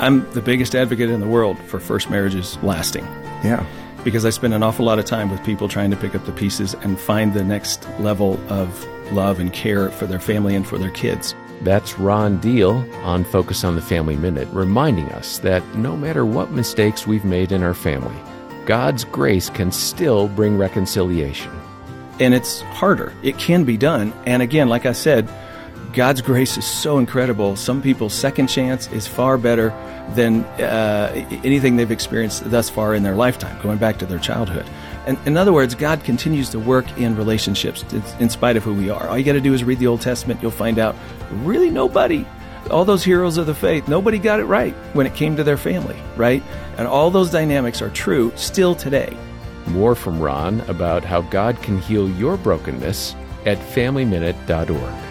I'm the biggest advocate in the world for first marriages lasting. Yeah. Because I spend an awful lot of time with people trying to pick up the pieces and find the next level of love and care for their family and for their kids. That's Ron Deal on Focus on the Family Minute, reminding us that no matter what mistakes we've made in our family, God's grace can still bring reconciliation. And it's harder. It can be done. And again, like I said, God's grace is so incredible. Some people's second chance is far better than uh, anything they've experienced thus far in their lifetime, going back to their childhood. And in other words, God continues to work in relationships in spite of who we are. All you got to do is read the Old Testament. You'll find out really nobody, all those heroes of the faith, nobody got it right when it came to their family, right? And all those dynamics are true still today. More from Ron about how God can heal your brokenness at FamilyMinute.org.